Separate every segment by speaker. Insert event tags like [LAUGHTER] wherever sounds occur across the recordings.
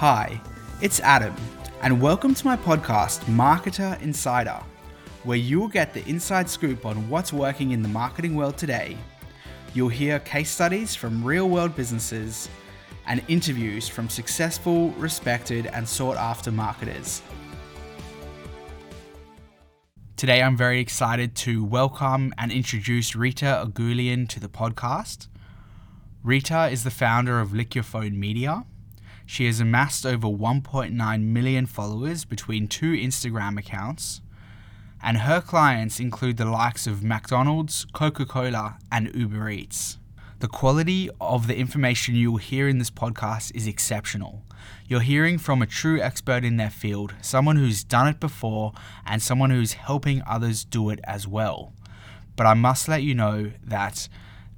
Speaker 1: Hi, it's Adam, and welcome to my podcast, Marketer Insider, where you'll get the inside scoop on what's working in the marketing world today. You'll hear case studies from real world businesses and interviews from successful, respected, and sought after marketers. Today, I'm very excited to welcome and introduce Rita Agulian to the podcast. Rita is the founder of Lick Your Phone Media. She has amassed over 1.9 million followers between two Instagram accounts, and her clients include the likes of McDonald's, Coca Cola, and Uber Eats. The quality of the information you will hear in this podcast is exceptional. You're hearing from a true expert in their field, someone who's done it before, and someone who's helping others do it as well. But I must let you know that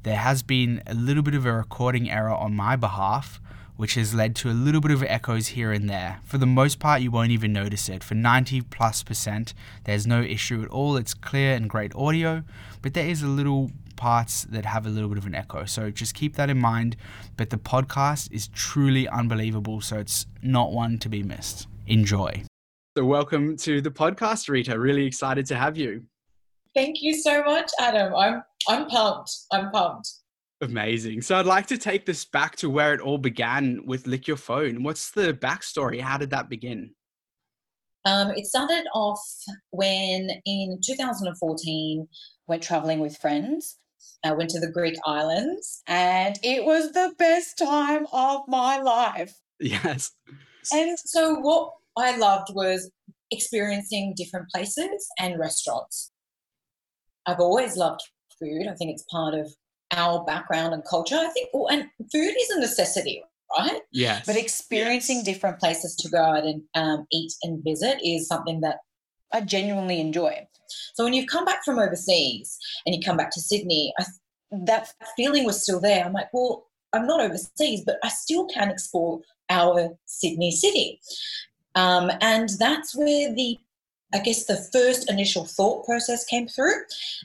Speaker 1: there has been a little bit of a recording error on my behalf, which has led to a little bit of echoes here and there. For the most part, you won't even notice it. For 90 plus percent, there's no issue at all. It's clear and great audio, but there is a little parts that have a little bit of an echo. So just keep that in mind. But the podcast is truly unbelievable, so it's not one to be missed. Enjoy. So, welcome to the podcast, Rita. Really excited to have you.
Speaker 2: Thank you so much, Adam. I'm I'm pumped. I'm pumped.
Speaker 1: Amazing. So I'd like to take this back to where it all began with Lick Your Phone. What's the backstory? How did that begin?
Speaker 2: Um, it started off when in 2014 went traveling with friends. I went to the Greek islands and it was the best time of my life.
Speaker 1: Yes.
Speaker 2: And so what I loved was experiencing different places and restaurants. I've always loved food. I think it's part of our background and culture. I think, well, and food is a necessity, right?
Speaker 1: Yes.
Speaker 2: But experiencing yes. different places to go out and um, eat and visit is something that I genuinely enjoy. So when you've come back from overseas and you come back to Sydney, I, that feeling was still there. I'm like, well, I'm not overseas, but I still can explore our Sydney city. Um, and that's where the I guess the first initial thought process came through.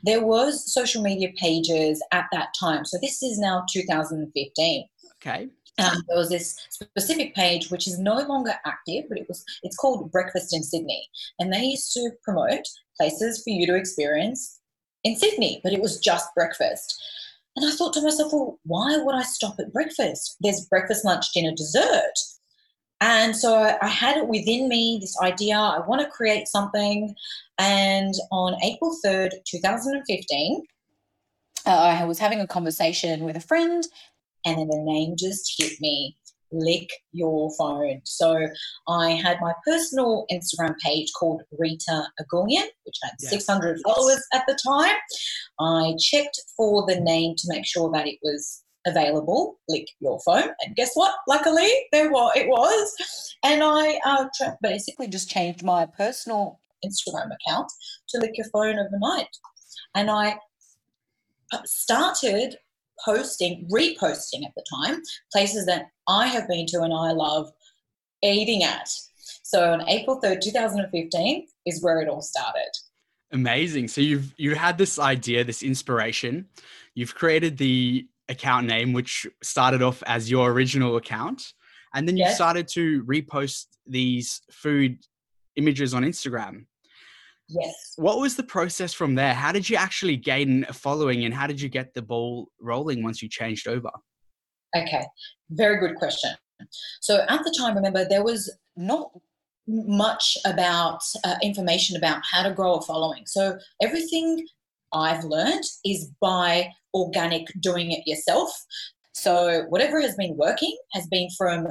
Speaker 2: There was social media pages at that time. So this is now 2015.
Speaker 1: Okay.
Speaker 2: Um, there was this specific page which is no longer active, but it was it's called Breakfast in Sydney, and they used to promote places for you to experience in Sydney, but it was just breakfast. And I thought to myself, well, why would I stop at breakfast? There's breakfast, lunch, dinner, dessert. And so I had it within me this idea I want to create something. And on April 3rd, 2015, uh, I was having a conversation with a friend, and then the name just hit me lick your phone. So I had my personal Instagram page called Rita Agulian, which had yes. 600 followers at the time. I checked for the name to make sure that it was available, lick your phone. And guess what? Luckily, there was it was, and I uh, basically just changed my personal Instagram account to lick your phone overnight, and I uh, started posting, reposting at the time, places that I have been to and I love eating at. So on April 3rd, 2015 is where it all started.
Speaker 1: Amazing. So you've you had this idea, this inspiration. You've created the account name, which started off as your original account. And then you yes. started to repost these food images on Instagram.
Speaker 2: Yes.
Speaker 1: What was the process from there? How did you actually gain a following and how did you get the ball rolling once you changed over?
Speaker 2: Okay, very good question. So at the time, remember, there was not much about uh, information about how to grow a following. So everything I've learned is by organic doing it yourself. So whatever has been working has been from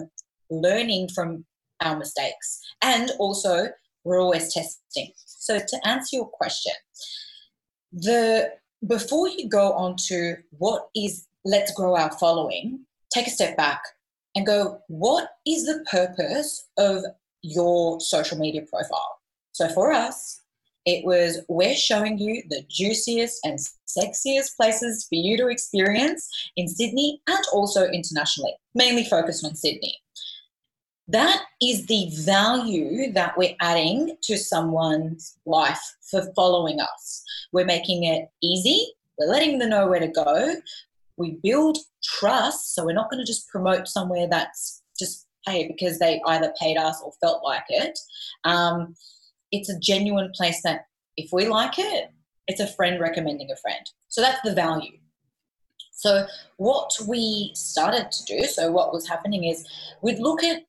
Speaker 2: learning from our mistakes and also we're always testing. So to answer your question, the before you go on to what is let's grow our following, take a step back and go, what is the purpose of your social media profile? So for us, it was we're showing you the juiciest and sexiest places for you to experience in Sydney and also internationally, mainly focused on Sydney. That is the value that we're adding to someone's life for following us. We're making it easy, we're letting them know where to go. We build trust, so we're not going to just promote somewhere that's just pay because they either paid us or felt like it. Um, it's a genuine place that if we like it, it's a friend recommending a friend. So that's the value. So what we started to do, so what was happening is we'd look at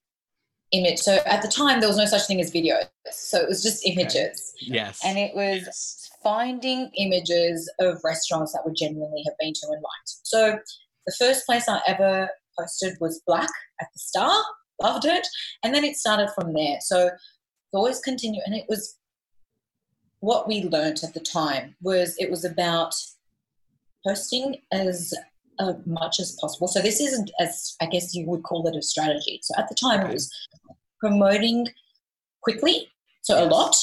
Speaker 2: image. So at the time there was no such thing as video. So it was just images.
Speaker 1: Okay. Yes.
Speaker 2: And it was yes. finding images of restaurants that we genuinely have been to and liked. So the first place I ever posted was Black at the Star. Loved it. And then it started from there. So always continue and it was what we learnt at the time was it was about posting as uh, much as possible. So this isn't as I guess you would call it a strategy. So at the time okay. it was promoting quickly, so yes. a lot,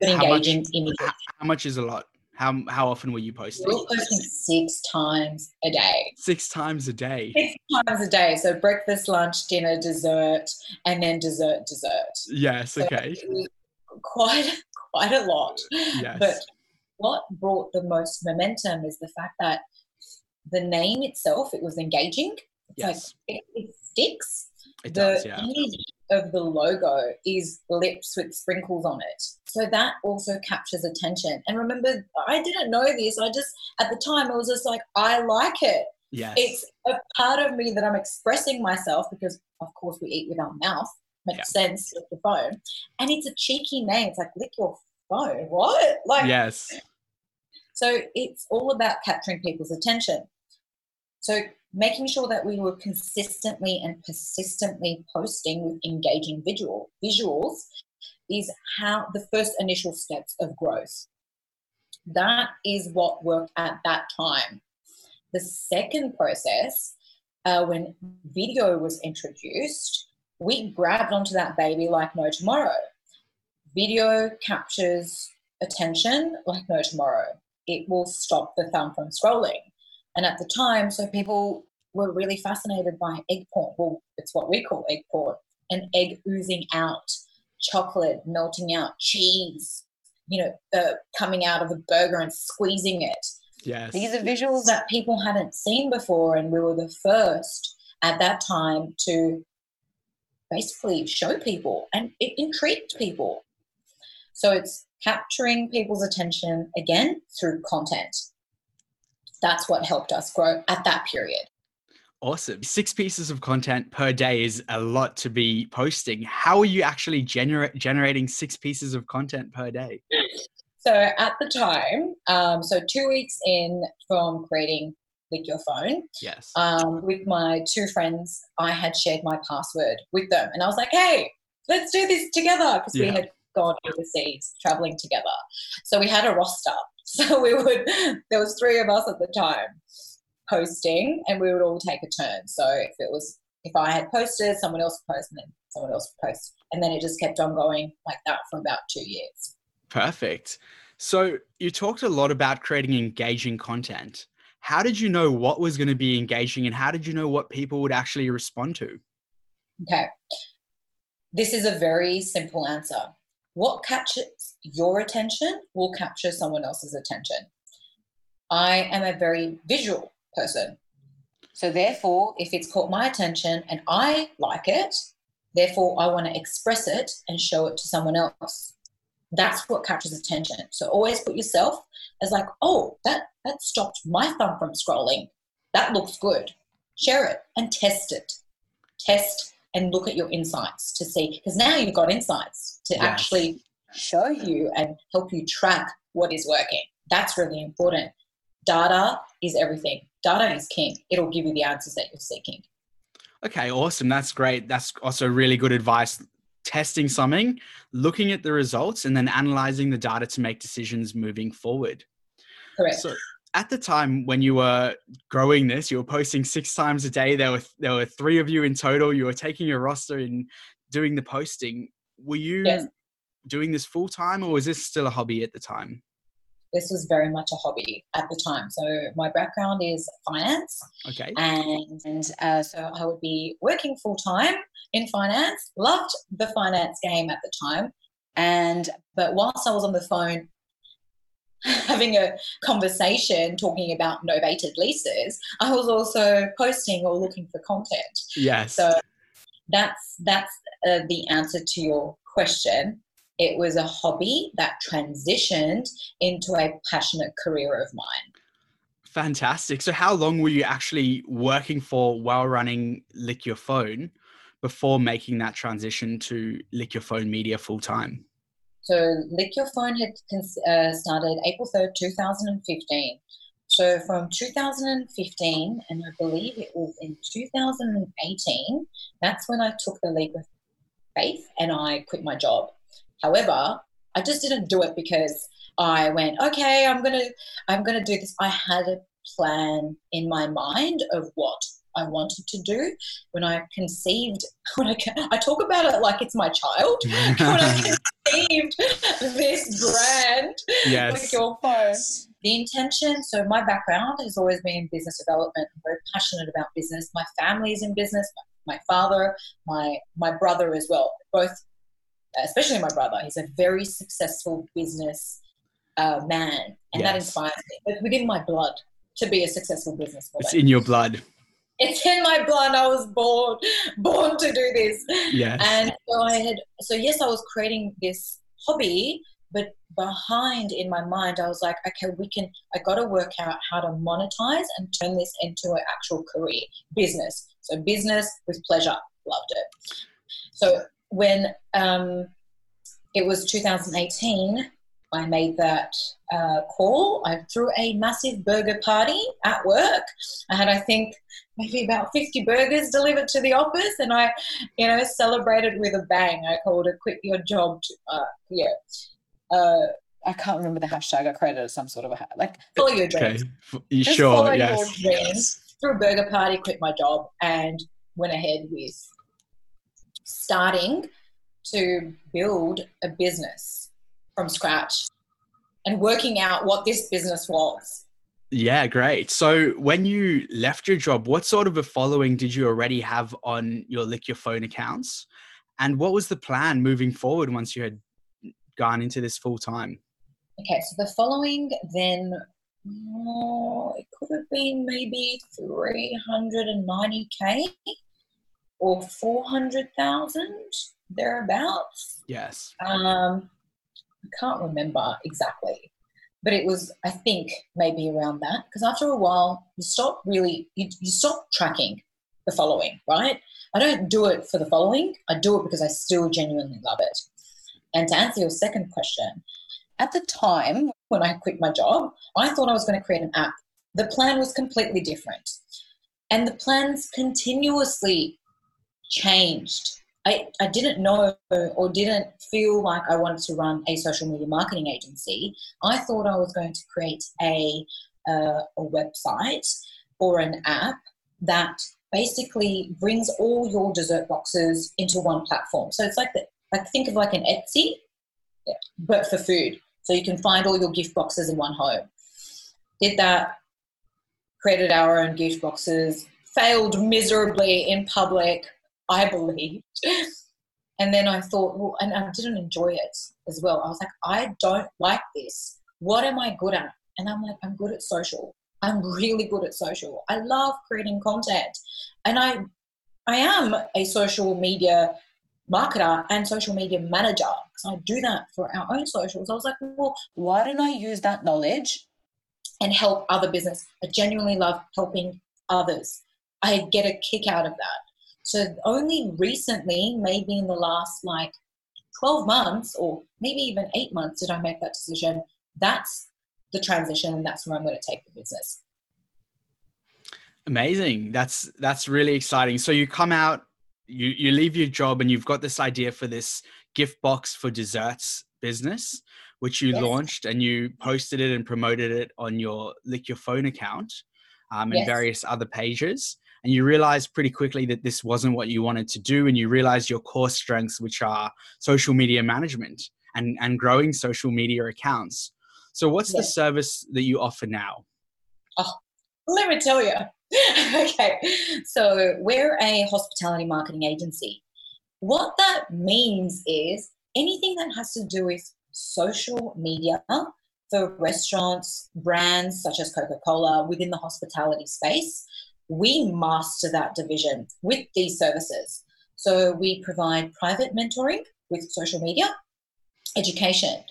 Speaker 2: but how engaging
Speaker 1: much, how, much is a lot? How how often were you posting?
Speaker 2: We were posting six times a day.
Speaker 1: Six times a day.
Speaker 2: Six times a day. So breakfast, lunch, dinner, dessert, and then dessert, dessert.
Speaker 1: Yes. So okay.
Speaker 2: Quite quite a lot. Yes. But what brought the most momentum is the fact that the name itself, it was engaging. It's yes. like it, it sticks.
Speaker 1: It
Speaker 2: the
Speaker 1: does, yeah.
Speaker 2: image of the logo is lips with sprinkles on it. So that also captures attention. And remember, I didn't know this. I just, at the time, I was just like, I like it.
Speaker 1: Yes.
Speaker 2: It's a part of me that I'm expressing myself because, of course, we eat with our mouth. Makes yeah. sense with the phone. And it's a cheeky name. It's like, lick your phone. What? Like,
Speaker 1: yes.
Speaker 2: So it's all about capturing people's attention. So making sure that we were consistently and persistently posting with engaging visual visuals is how the first initial steps of growth. That is what worked at that time. The second process, uh, when video was introduced, we grabbed onto that baby like no tomorrow. Video captures attention like no tomorrow it will stop the thumb from scrolling. And at the time, so people were really fascinated by egg porn. Well, it's what we call egg porn. An egg oozing out, chocolate melting out, cheese, you know, uh, coming out of a burger and squeezing it.
Speaker 1: Yes.
Speaker 2: These are visuals that people hadn't seen before, and we were the first at that time to basically show people, and it intrigued people. So it's capturing people's attention again through content. That's what helped us grow at that period.
Speaker 1: Awesome. Six pieces of content per day is a lot to be posting. How are you actually gener- generating six pieces of content per day?
Speaker 2: So at the time, um, so two weeks in from creating Lick Your Phone,
Speaker 1: yes,
Speaker 2: um, with my two friends, I had shared my password with them, and I was like, "Hey, let's do this together," because yeah. we had gone overseas traveling together. So we had a roster. [LAUGHS] So we would, there was three of us at the time posting and we would all take a turn. So if it was, if I had posted, someone else would post and then someone else would post. And then it just kept on going like that for about two years.
Speaker 1: Perfect. So you talked a lot about creating engaging content. How did you know what was going to be engaging and how did you know what people would actually respond to?
Speaker 2: Okay. This is a very simple answer what captures your attention will capture someone else's attention. I am a very visual person. So, therefore, if it's caught my attention and I like it, therefore I want to express it and show it to someone else. That's what captures attention. So, always put yourself as like, oh, that, that stopped my thumb from scrolling. That looks good. Share it and test it. Test and look at your insights to see because now you've got insights to yes. actually show you and help you track what is working. That's really important. Data is everything. Data is king. It'll give you the answers that you're seeking.
Speaker 1: Okay, awesome. That's great. That's also really good advice. Testing something, looking at the results, and then analyzing the data to make decisions moving forward.
Speaker 2: Correct.
Speaker 1: So, at the time when you were growing this, you were posting six times a day. There were there were three of you in total. You were taking your roster and doing the posting. Were you yes. doing this full time, or was this still a hobby at the time?
Speaker 2: This was very much a hobby at the time. So my background is finance.
Speaker 1: Okay.
Speaker 2: And, and uh, so I would be working full time in finance. Loved the finance game at the time. And but whilst I was on the phone [LAUGHS] having a conversation talking about novated leases, I was also posting or looking for content.
Speaker 1: Yes.
Speaker 2: So that's that's uh, the answer to your question. It was a hobby that transitioned into a passionate career of mine.
Speaker 1: Fantastic. So, how long were you actually working for while running Lick Your Phone before making that transition to Lick Your Phone Media full time?
Speaker 2: So, Lick Your Phone had uh, started April 3rd, 2015. So, from 2015, and I believe it was in 2018, that's when I took the leap of faith and I quit my job. However, I just didn't do it because I went, okay, I'm gonna, I'm gonna do this. I had a plan in my mind of what I wanted to do when I conceived. [LAUGHS] When I, I talk about it like it's my child. [LAUGHS] when I conceived this brand,
Speaker 1: yes.
Speaker 2: with your phone. The intention. So my background has always been business development. I'm very passionate about business. My family is in business. My father, my my brother as well. Both, especially my brother. He's a very successful business uh, man, and yes. that inspires me. It's within my blood to be a successful businesswoman.
Speaker 1: It's in your blood.
Speaker 2: It's in my blood. I was born born to do this.
Speaker 1: Yes.
Speaker 2: And so I had so yes, I was creating this hobby, but behind in my mind I was like, okay, we can I gotta work out how to monetize and turn this into an actual career, business. So business with pleasure. Loved it. So when um, it was 2018, I made that uh, call. I threw a massive burger party at work. I had, I think, maybe about 50 burgers delivered to the office, and I, you know, celebrated with a bang. I called it "Quit Your Job." To, uh, yeah. Uh, I can't remember the hashtag. I created as some sort of a like follow your dreams.
Speaker 1: Okay. You Just sure? Follow yes.
Speaker 2: your dreams. Threw a burger party, quit my job, and went ahead with starting to build a business from scratch and working out what this business was.
Speaker 1: Yeah, great. So when you left your job, what sort of a following did you already have on your Lick Your Phone accounts? And what was the plan moving forward once you had gone into this full time?
Speaker 2: Okay, so the following then, oh, it could have been maybe 390K or 400,000 thereabouts.
Speaker 1: Yes.
Speaker 2: Um, can't remember exactly, but it was, I think, maybe around that. Because after a while, you stop really, you, you stop tracking the following, right? I don't do it for the following. I do it because I still genuinely love it. And to answer your second question, at the time when I quit my job, I thought I was going to create an app. The plan was completely different. And the plans continuously changed I, I didn't know or didn't feel like I wanted to run a social media marketing agency. I thought I was going to create a, uh, a website or an app that basically brings all your dessert boxes into one platform. So it's like the, like think of like an Etsy, but for food. So you can find all your gift boxes in one home. Did that, created our own gift boxes, failed miserably in public, I believed. [LAUGHS] And then I thought, well, and I didn't enjoy it as well. I was like, I don't like this. What am I good at? And I'm like, I'm good at social. I'm really good at social. I love creating content. And I I am a social media marketer and social media manager because I do that for our own socials. I was like, well, why don't I use that knowledge and help other business? I genuinely love helping others. I get a kick out of that. So only recently, maybe in the last like 12 months or maybe even eight months, did I make that decision. That's the transition, and that's where I'm going to take the business.
Speaker 1: Amazing. That's that's really exciting. So you come out, you you leave your job, and you've got this idea for this gift box for desserts business, which you yes. launched and you posted it and promoted it on your Lick Your Phone account um, and yes. various other pages and you realize pretty quickly that this wasn't what you wanted to do and you realize your core strengths which are social media management and, and growing social media accounts. So what's yeah. the service that you offer now?
Speaker 2: Oh let me tell you [LAUGHS] okay so we're a hospitality marketing agency. What that means is anything that has to do with social media for restaurants, brands such as Coca Cola within the hospitality space we master that division with these services. So we provide private mentoring with social media, education.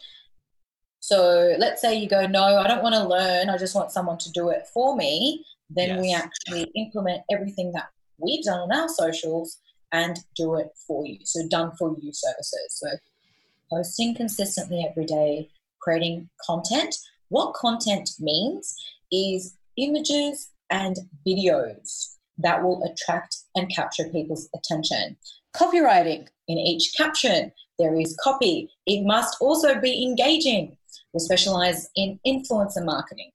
Speaker 2: So let's say you go, no, I don't want to learn, I just want someone to do it for me. Then yes. we actually implement everything that we've done on our socials and do it for you. So done for you services. So posting consistently every day, creating content. What content means is images and videos that will attract and capture people's attention. Copywriting in each caption, there is copy. It must also be engaging. We specialize in influencer marketing.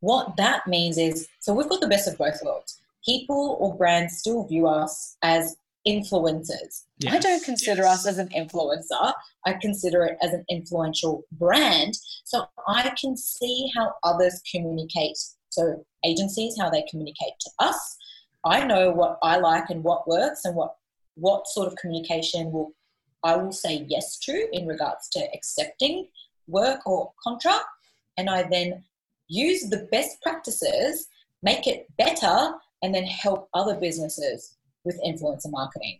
Speaker 2: What that means is so we've got the best of both worlds. People or brands still view us as influencers. Yes. I don't consider yes. us as an influencer. I consider it as an influential brand. So I can see how others communicate. So agencies, how they communicate to us. I know what I like and what works and what what sort of communication will I will say yes to in regards to accepting work or contract. And I then use the best practices, make it better, and then help other businesses with influencer marketing.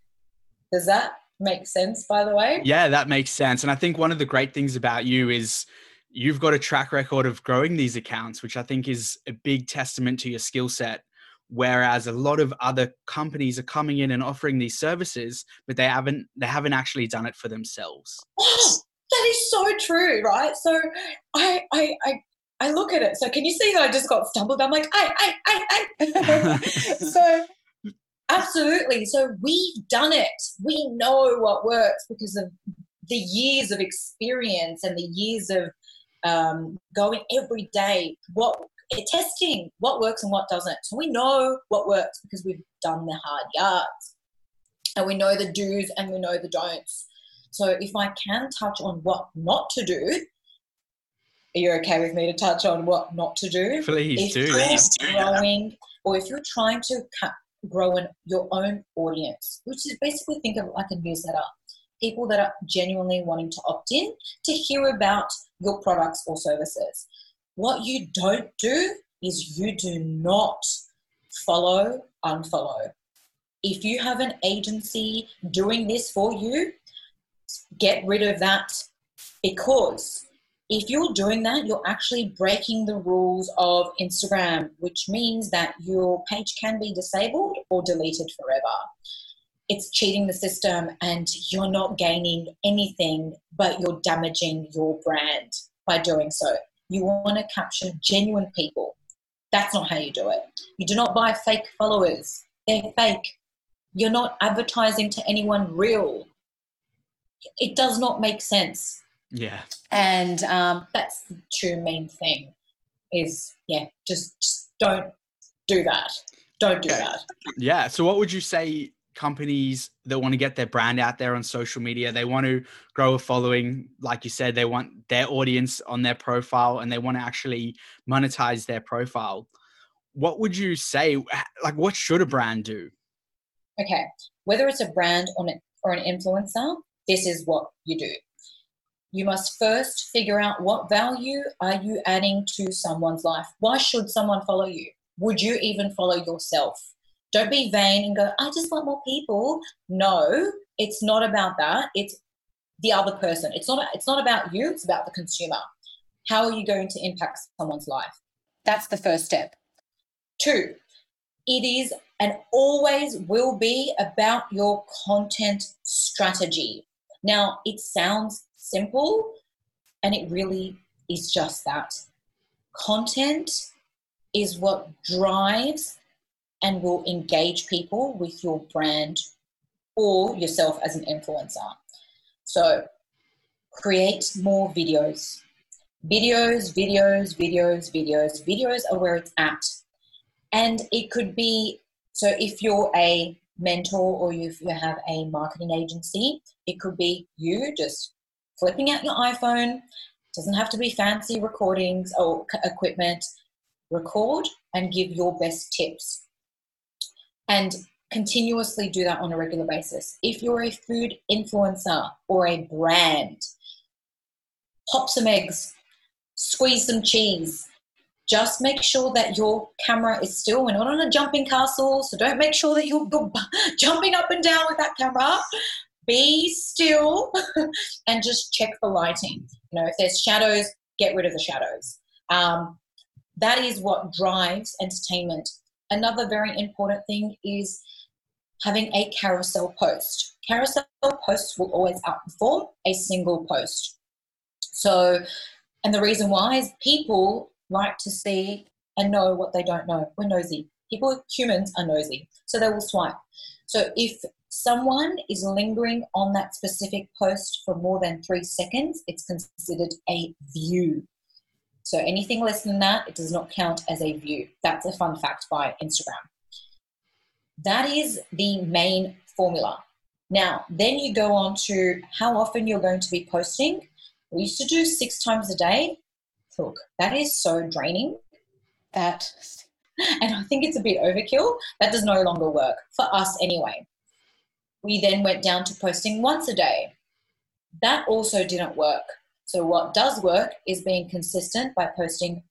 Speaker 2: Does that make sense, by the way?
Speaker 1: Yeah, that makes sense. And I think one of the great things about you is you've got a track record of growing these accounts, which I think is a big testament to your skill set. Whereas a lot of other companies are coming in and offering these services, but they haven't they haven't actually done it for themselves.
Speaker 2: Oh, [GASPS] that is so true, right? So I I I I look at it. So can you see that I just got stumbled? I'm like, I, I, I, I. so Absolutely. So we've done it. We know what works because of the years of experience and the years of um, going every day. What eh, testing what works and what doesn't. So we know what works because we've done the hard yards, and we know the do's and we know the don'ts. So if I can touch on what not to do, are you okay with me to touch on what not to do?
Speaker 1: Please if do.
Speaker 2: You're growing, or if you're trying to grow an, your own audience, which is basically think of it like a newsletter. People that are genuinely wanting to opt in to hear about your products or services. What you don't do is you do not follow, unfollow. If you have an agency doing this for you, get rid of that because if you're doing that, you're actually breaking the rules of Instagram, which means that your page can be disabled or deleted forever. It's cheating the system and you're not gaining anything, but you're damaging your brand by doing so. You want to capture genuine people. That's not how you do it. You do not buy fake followers, they're fake. You're not advertising to anyone real. It does not make sense
Speaker 1: yeah.
Speaker 2: And um, that's the true main thing is, yeah, just, just don't do that. Don't do that.
Speaker 1: Yeah. So, what would you say companies that want to get their brand out there on social media, they want to grow a following, like you said, they want their audience on their profile and they want to actually monetize their profile. What would you say? Like, what should a brand do?
Speaker 2: Okay. Whether it's a brand or an, influencer, this is what you do you must first figure out what value are you adding to someone's life why should someone follow you would you even follow yourself don't be vain and go i just want more people. No it's not about that. It's the other person. It's not it's not about you it's about the consumer. How are you going to impact someone's life? That's the first step. Two it is and always will be about your content strategy. Now it sounds simple and it really is just that. Content is what drives and will engage people with your brand or yourself as an influencer. So create more videos. Videos, videos, videos, videos. Videos are where it's at. And it could be so if you're a mentor or if you have a marketing agency, it could be you just flipping out your iPhone. Doesn't have to be fancy recordings or equipment. Record and give your best tips. And continuously do that on a regular basis. If you're a food influencer or a brand, pop some eggs, squeeze some cheese, just make sure that your camera is still. We're not on a jumping castle, so don't make sure that you're [LAUGHS] jumping up and down with that camera. Be still [LAUGHS] and just check the lighting. You know, if there's shadows, get rid of the shadows. Um, that is what drives entertainment. Another very important thing is having a carousel post. Carousel posts will always outperform a single post. So, and the reason why is people like to see and know what they don't know. We're nosy. People, humans are nosy. So they will swipe. So if someone is lingering on that specific post for more than three seconds, it's considered a view. So anything less than that, it does not count as a view. That's a fun fact by Instagram. That is the main formula. Now, then you go on to how often you're going to be posting. We used to do six times a day. Look, that is so draining. That, [LAUGHS] and I think it's a bit overkill. That does no longer work for us anyway. We then went down to posting once a day. That also didn't work. So, what does work is being consistent by posting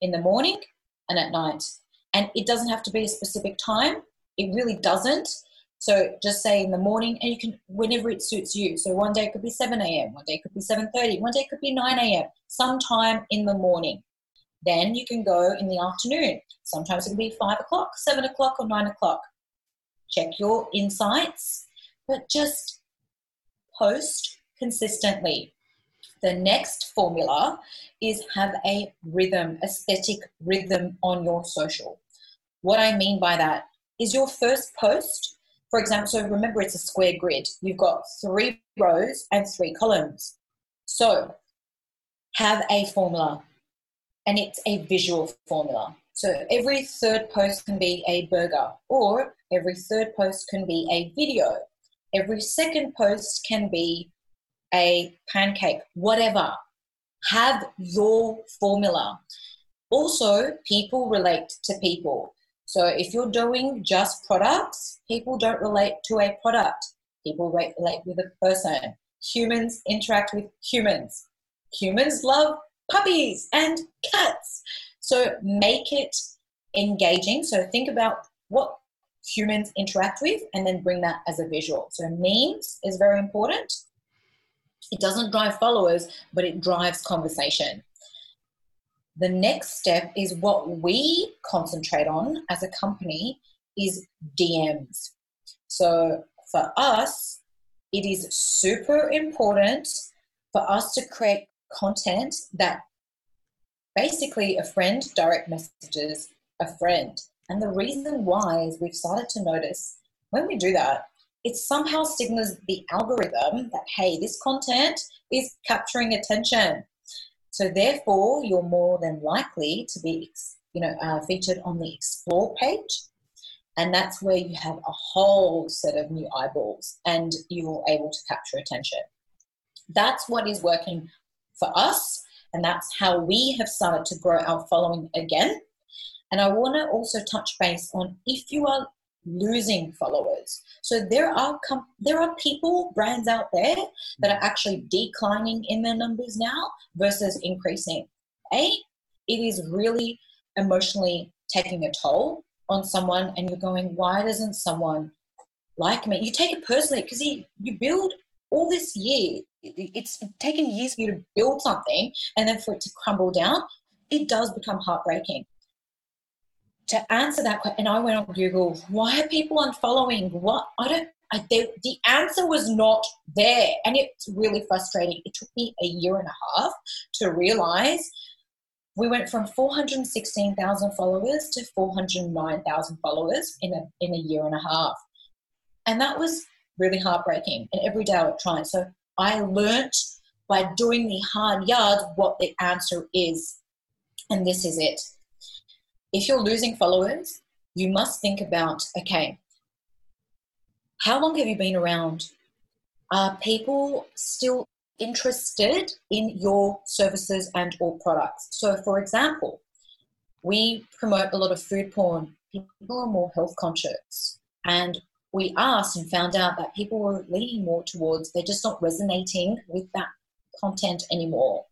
Speaker 2: in the morning and at night. And it doesn't have to be a specific time, it really doesn't. So just say in the morning, and you can whenever it suits you. So one day it could be 7 a.m., one day it could be 7:30, one day it could be 9 a.m. Sometime in the morning. Then you can go in the afternoon. Sometimes it can be five o'clock, seven o'clock, or nine o'clock. Check your insights, but just post consistently. The next formula is have a rhythm, aesthetic rhythm on your social. What I mean by that is your first post for example, so remember it's a square grid. You've got three rows and three columns. So have a formula, and it's a visual formula. So every third post can be a burger, or every third post can be a video. Every second post can be a pancake, whatever. Have your formula. Also, people relate to people. So if you're doing just products, people don't relate to a product. People relate with a person. Humans interact with humans. Humans love puppies and cats. So make it engaging. So think about what humans interact with and then bring that as a visual. So memes is very important. It doesn't drive followers, but it drives conversation. The next step is what we concentrate on as a company is DMs. So for us, it is super important for us to create content that basically a friend direct messages a friend. And the reason why is we've started to notice when we do that, it somehow signals the algorithm that, hey, this content is capturing attention. So therefore, you're more than likely to be, you know, uh, featured on the explore page, and that's where you have a whole set of new eyeballs, and you're able to capture attention. That's what is working for us, and that's how we have started to grow our following again. And I want to also touch base on if you are losing followers. So there are com- there are people, brands out there that are actually declining in their numbers now versus increasing. A, it is really emotionally taking a toll on someone, and you're going, why doesn't someone like me? You take it personally because you build all this year. It's taken years for you to build something, and then for it to crumble down, it does become heartbreaking to answer that question, and I went on Google, why are people unfollowing? What? I don't, I, the, the answer was not there. And it's really frustrating. It took me a year and a half to realize we went from 416,000 followers to 409,000 followers in a, in a year and a half. And that was really heartbreaking. And every day I would try. So I learnt by doing the hard yards what the answer is. And this is it if you're losing followers, you must think about okay, how long have you been around? Are people still interested in your services and or products? So for example, we promote a lot of food porn. People are more health conscious. And we asked and found out that people were leaning more towards they're just not resonating with that content anymore.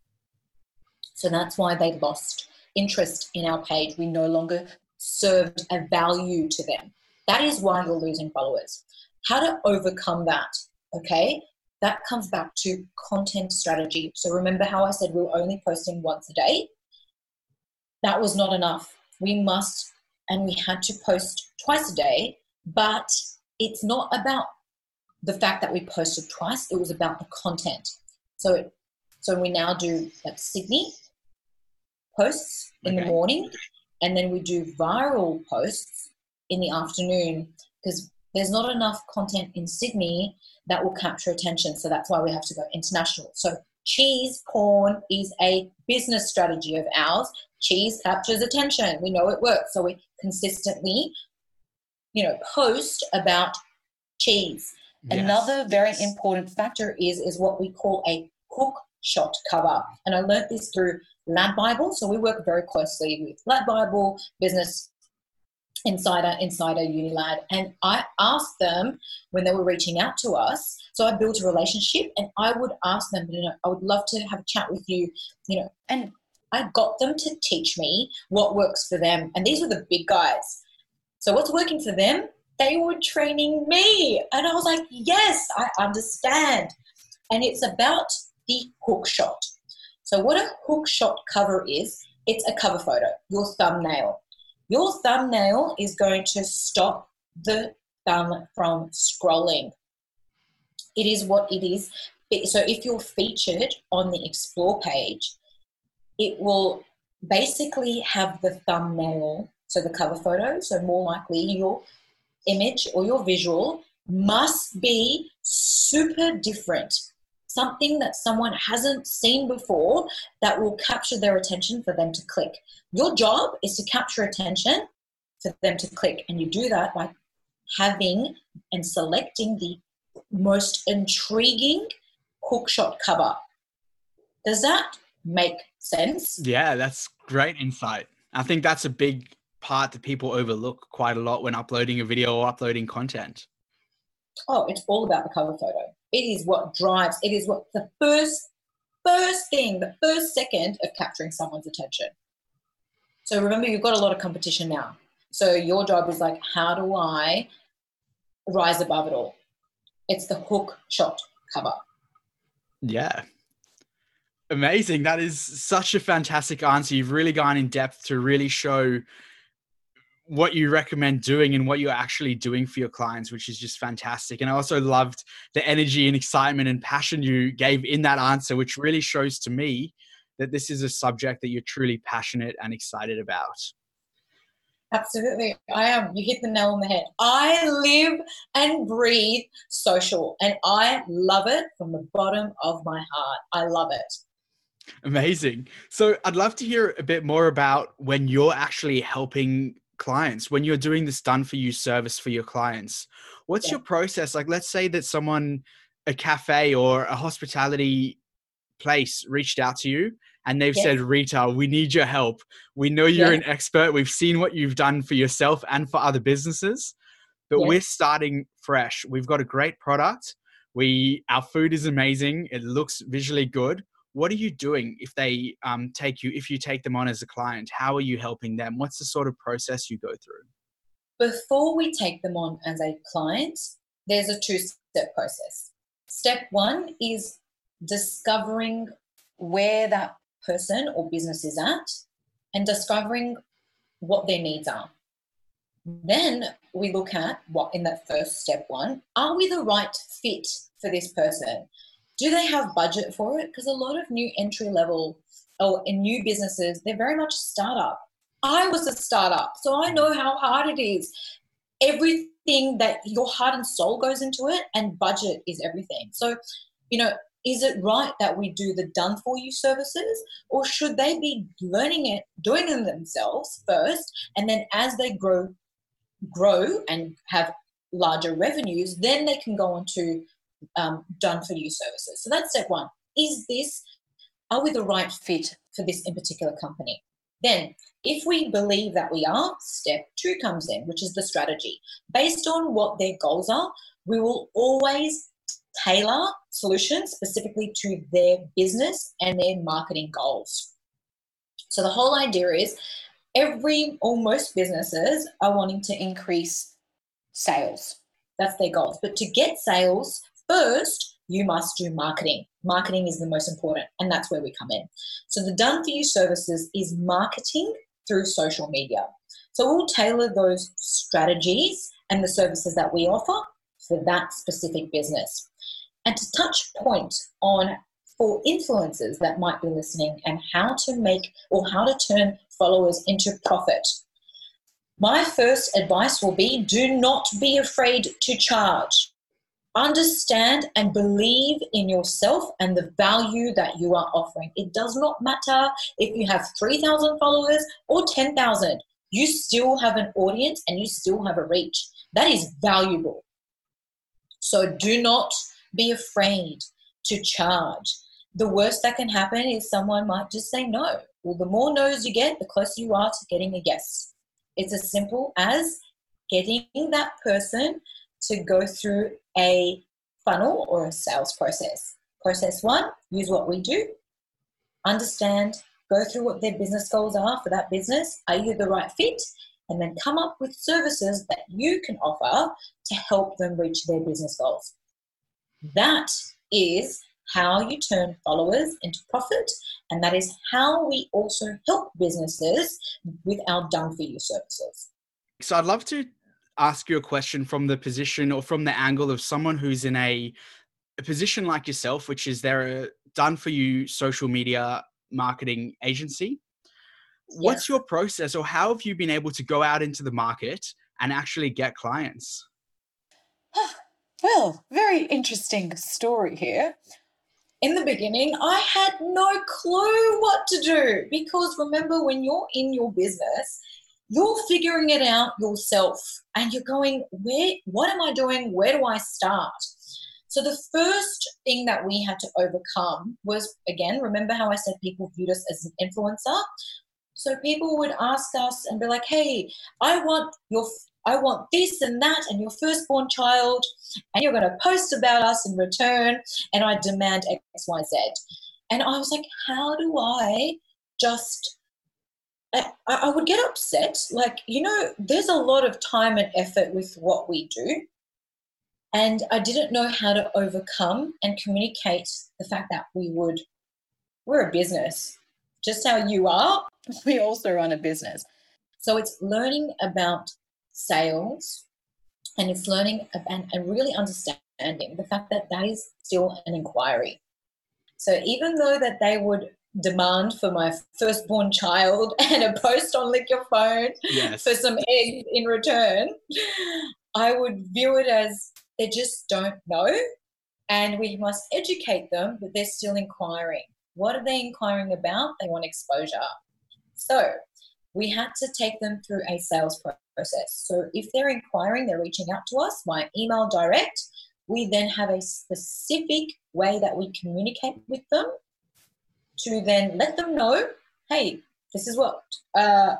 Speaker 2: So that's why they lost interest in our page. We no longer served a value to them. That is why you're losing followers. How to overcome that, okay? That comes back to content strategy. So remember how I said we were only posting once a day? That was not enough. We must, and we had to post twice a day, but it's not about the fact that we posted twice, it was about the content. So, so we now do like Sydney posts in okay. the morning, and then we do viral posts in the afternoon because there's not enough content in Sydney that will capture attention. So that's why we have to go international. So cheese porn is a business strategy of ours. Cheese captures attention. We know it works. So we consistently, you know, post about cheese. Yes. Another very important factor is is what we call a hook shot cover. And I learned this through Lad Bible. So we work very closely with Lad Bible, Business Insider, Insider, Unilad. And I asked them when they were reaching out to us. So I built a relationship and I would ask them, you know, I would love to have a chat with you, you know, and I got them to teach me what works for them. And these were the big guys. So what's working for them they were training me. And I was like, yes, I understand. And it's about the hook shot. So, what a hook shot cover is, it's a cover photo, your thumbnail. Your thumbnail is going to stop the thumb from scrolling. It is what it is. So, if you're featured on the Explore page, it will basically have the thumbnail, so the cover photo. So, more likely, your image or your visual must be super different. Something that someone hasn't seen before that will capture their attention for them to click. Your job is to capture attention for them to click, and you do that by having and selecting the most intriguing hookshot cover. Does that make sense?
Speaker 1: Yeah, that's great insight. I think that's a big part that people overlook quite a lot when uploading a video or uploading content?
Speaker 2: Oh, it's all about the cover photo. It is what drives, it is what the first first thing, the first second of capturing someone's attention. So remember you've got a lot of competition now. So your job is like, how do I rise above it all? It's the hook shot cover.
Speaker 1: Yeah. Amazing. That is such a fantastic answer. You've really gone in depth to really show what you recommend doing and what you're actually doing for your clients, which is just fantastic. And I also loved the energy and excitement and passion you gave in that answer, which really shows to me that this is a subject that you're truly passionate and excited about.
Speaker 2: Absolutely. I am. You hit the nail on the head. I live and breathe social and I love it from the bottom of my heart. I love it.
Speaker 1: Amazing. So I'd love to hear a bit more about when you're actually helping clients when you're doing this done for you service for your clients what's yeah. your process? Like let's say that someone a cafe or a hospitality place reached out to you and they've said rita we need your help. We know you're an expert. We've seen what you've done for yourself and for other businesses but we're starting fresh. We've got a great product. We our food is amazing. It looks visually good what are you doing if they um, take you if you take them on as a client? How are you helping them? What's the sort of process you go through?
Speaker 2: Before we take them on as a client there's a two step process. Step one is discovering where that person or business is at and discovering what their needs are. Then we look at what in that first step one are we the right fit for this person do they have budget for it? Because a lot of new entry level oh, or in new businesses, they're very much startup. I was a startup, so I know how hard it is. Everything that your heart and soul goes into it, and budget is everything. So, you know, is it right that we do the done for you services, or should they be learning it, doing them themselves first, and then as they grow, grow and have larger revenues, then they can go on to um, done for you services. So that's step one. Is this, are we the right fit for this in particular company? Then, if we believe that we are, step two comes in, which is the strategy. Based on what their goals are, we will always tailor solutions specifically to their business and their marketing goals. So the whole idea is every almost businesses are wanting to increase sales. That's their goals. But to get sales, first you must do marketing. Marketing is the most important, and that's where we come in. So the done for you services is marketing through social media. So we'll tailor those strategies and the services that we offer for that specific business. And to touch point on for influencers that might be listening and how to make or how to turn followers into profit. My first advice will be do not be afraid to charge. Understand and believe in yourself and the value that you are offering. It does not matter if you have 3,000 followers or 10,000, you still have an audience and you still have a reach. That is valuable. So do not be afraid to charge. The worst that can happen is someone might just say no. Well, the more no's you get, the closer you are to getting a yes. It's as simple as getting that person to go through a funnel or a sales process. Process one, use what we do, understand, go through what their business goals are for that business. Are you the right fit? And then come up with services that you can offer to help them reach their business goals. That is how you turn followers into profit, and that is how we also help businesses with our done for you services.
Speaker 1: So I'd love to ask you a question from the position or from the angle of someone who's in a, a position like yourself, which is they're a done for you social media marketing agency. What's yes. your process, or how have you been able to go out into the market and actually get clients? [SIGHS]
Speaker 2: Well, very interesting story here. In the beginning, I had no clue what to do because remember, when you're in your business, you're figuring it out yourself and you're going, where, what am I doing? Where do I start? So the first thing that we had to overcome was, again, remember how I said people viewed us as an influencer? So people would ask us and be like, hey, I want your I want this and that and your firstborn child, and you're going to post about us in return, and I demand X, Y, Z. And I was like, how do I just I, I would get upset. Like, you know, there's a lot of time and effort with what we do. And I didn't know how to overcome and communicate the fact that we would, we're a business. Just how you are, [LAUGHS] we also run a business. So it's learning about sales and it's learning and really understanding the fact that that is still an inquiry. So even though that they would demand for my firstborn child [LAUGHS] and a post on Lick Your Phone yes. for some eggs in return, I would view it as they just don't know. And we must educate them, but they're still inquiring. What are they inquiring about? They want exposure. So we had to take them through a sales process. So if they're inquiring, they're reaching out to us via email direct. We then have a specific way that we communicate with them to then let them know, hey, this is what. Uh,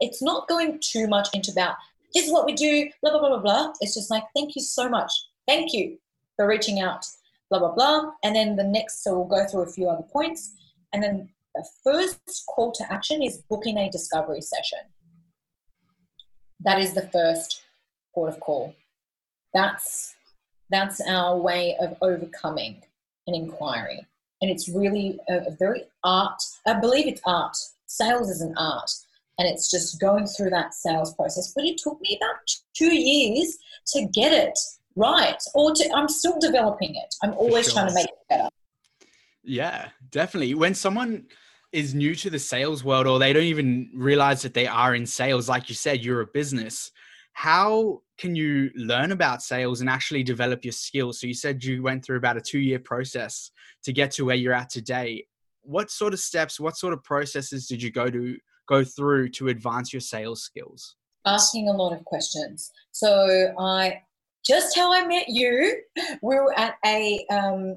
Speaker 2: it's not going too much into about this is what we do, blah blah blah blah blah. It's just like thank you so much, thank you for reaching out, blah blah blah. And then the next, so we'll go through a few other points, and then the first call to action is booking a discovery session. That is the first port of call. That's that's our way of overcoming an inquiry and it's really a, a very art. I believe it's art. Sales is an art, and it's just going through that sales process. But it took me about two years to get it right, or to, I'm still developing it. I'm always sure. trying to make it better.
Speaker 1: Yeah, definitely. When someone is new to the sales world or they don't even realize that they are in sales, like you said, you're a business how can you learn about sales and actually develop your skills? So you said you went through about a two year process to get to where you're at today. What sort of steps, what sort of processes did you go to go through to advance your sales skills?
Speaker 2: Asking a lot of questions. So I just how I met you, we were at a um,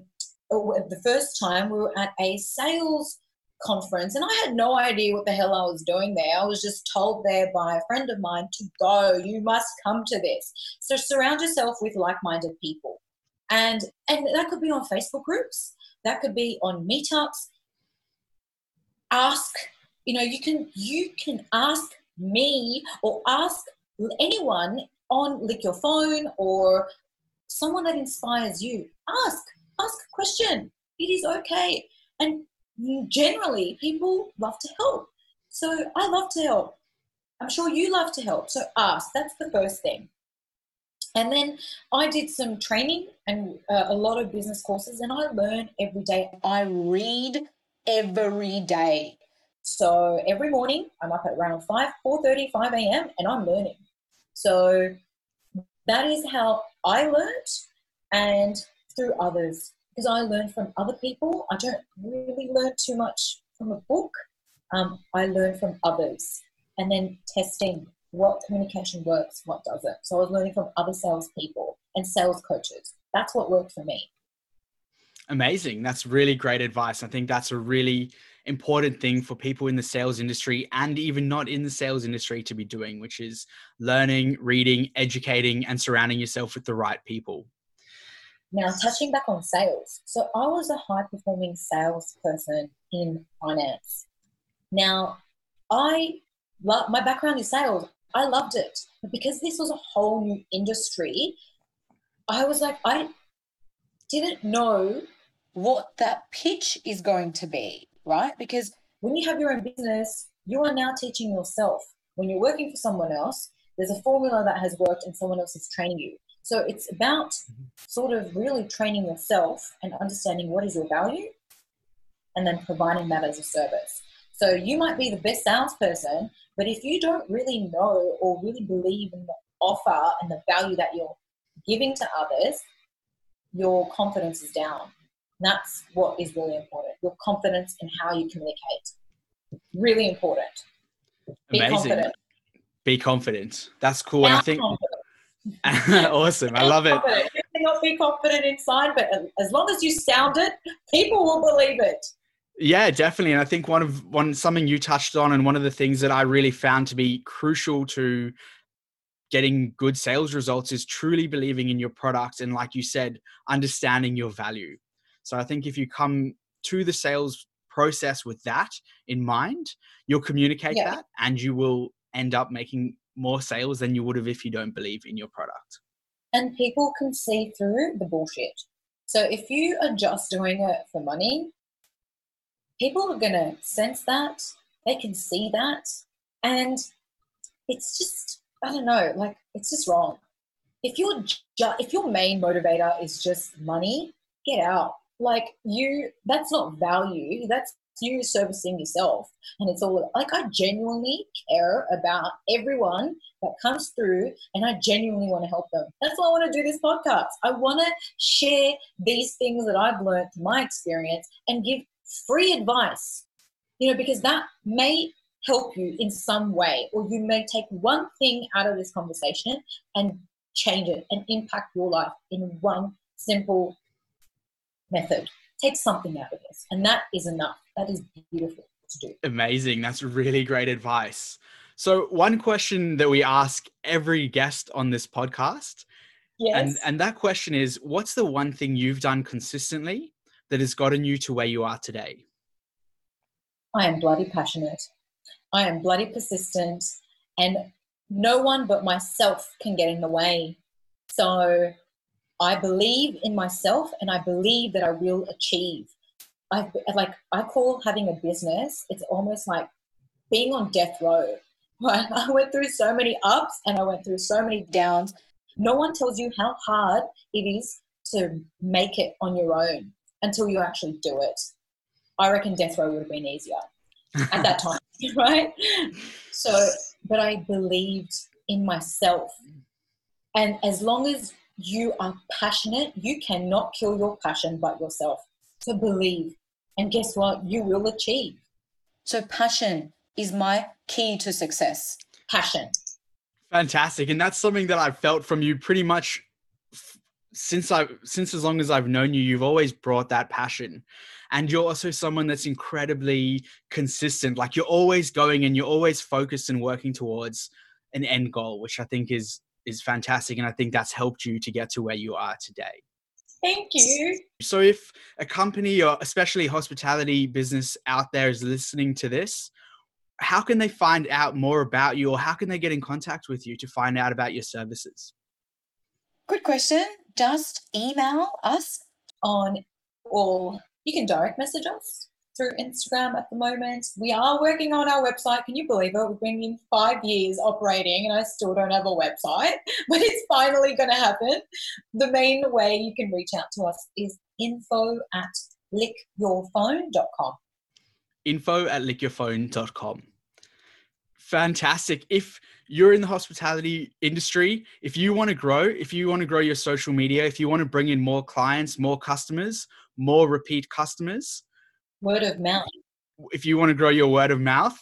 Speaker 2: the first time we were at a sales conference and I had no idea what the hell I was doing there. I was just told there by a friend of mine to go, you must come to this. So surround yourself with like-minded people. And and that could be on Facebook groups, that could be on meetups. Ask you know, you can you can ask me or ask anyone on like your phone or someone that inspires you. Ask, ask a question. It is okay. And generally, people love to help. So I love to help. I'm sure you love to help. So ask. That's the first thing. And then I did some training and uh, a lot of business courses, and I learn every day. I read every day. So every morning I'm up at around 5, 4.30, 5 a.m. and I'm learning. So that is how I learned and through others. Because I learn from other people. I don't really learn too much from a book. Um, I learn from others. And then testing what communication works, what doesn't. So I was learning from other salespeople and sales coaches. That's what worked for me.
Speaker 1: Amazing. That's really great advice. I think that's a really important thing for people in the sales industry and even not in the sales industry to be doing, which is learning, reading, educating, and surrounding yourself with the right people.
Speaker 2: Now, touching back on sales. So, I was a high performing salesperson in finance. Now, I love my background is sales. I loved it. But because this was a whole new industry, I was like, I didn't know what that pitch is going to be, right? Because when you have your own business, you are now teaching yourself. When you're working for someone else, there's a formula that has worked and someone else is training you. So it's about mm-hmm. sort of really training yourself and understanding what is your value and then providing that as a service. So you might be the best salesperson, but if you don't really know or really believe in the offer and the value that you're giving to others, your confidence is down. That's what is really important. Your confidence in how you communicate. Really important.
Speaker 1: Be Amazing. confident. Be confident. That's cool. and I think [LAUGHS] awesome. I love it.
Speaker 2: You cannot be confident inside, but as long as you sound it, people will believe it.
Speaker 1: Yeah, definitely. And I think one of one something you touched on, and one of the things that I really found to be crucial to getting good sales results is truly believing in your product and, like you said, understanding your value. So I think if you come to the sales process with that in mind, you'll communicate yeah. that and you will end up making more sales than you would have if you don't believe in your product.
Speaker 2: And people can see through the bullshit. So if you are just doing it for money, people are going to sense that they can see that and it's just i don't know like it's just wrong if your ju- if your main motivator is just money get out like you that's not value that's you servicing yourself and it's all like i genuinely care about everyone that comes through and i genuinely want to help them that's why i want to do this podcast i want to share these things that i've learned from my experience and give free advice, you know, because that may help you in some way, or you may take one thing out of this conversation and change it and impact your life in one simple method. Take something out of this, and that is enough. That is beautiful to do.
Speaker 1: Amazing. That's really great advice. So, one question that we ask every guest on this podcast, yes. and, and that question is what's the one thing you've done consistently that has gotten you to where you are today?
Speaker 2: I am bloody passionate. I am bloody persistent, and no one but myself can get in the way. So I believe in myself and I believe that I will achieve. I like I call having a business, it's almost like being on death row. [LAUGHS] I went through so many ups and I went through so many downs. No one tells you how hard it is to make it on your own until you actually do it. I reckon death row would have been easier at that [LAUGHS] time, [LAUGHS] right? So, but I believed in myself. And as long as you are passionate, you cannot kill your passion but yourself. So believe. And guess what? You will achieve. So, passion is my key to success. Passion.
Speaker 1: Fantastic. And that's something that I've felt from you pretty much since I since as long as I've known you, you've always brought that passion. And you're also someone that's incredibly consistent. Like you're always going and you're always focused and working towards an end goal, which I think is is fantastic. And I think that's helped you to get to where you are today.
Speaker 2: Thank you.
Speaker 1: So if a company or especially hospitality business out there is listening to this, how can they find out more about you or how can they get in contact with you to find out about your services?
Speaker 3: Good question. Just email us
Speaker 2: on or you can direct message us through Instagram at the moment. We are working on our website. Can you believe it? We've been in five years operating and I still don't have a website, [LAUGHS] but it's finally going to happen. The main way you can reach out to us is info at lickyourphone.com.
Speaker 1: Info at lickyourphone.com. Fantastic. If you're in the hospitality industry, if you want to grow, if you want to grow your social media, if you want to bring in more clients, more customers, more repeat customers,
Speaker 2: word of mouth.
Speaker 1: If you want to grow your word of mouth,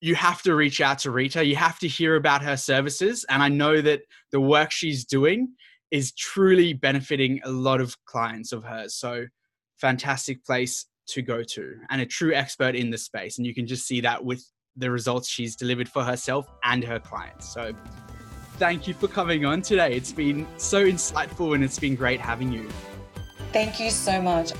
Speaker 1: you have to reach out to Rita. You have to hear about her services. And I know that the work she's doing is truly benefiting a lot of clients of hers. So, fantastic place to go to and a true expert in the space. And you can just see that with the results she's delivered for herself and her clients. So, thank you for coming on today. It's been so insightful and it's been great having you.
Speaker 3: Thank you so much.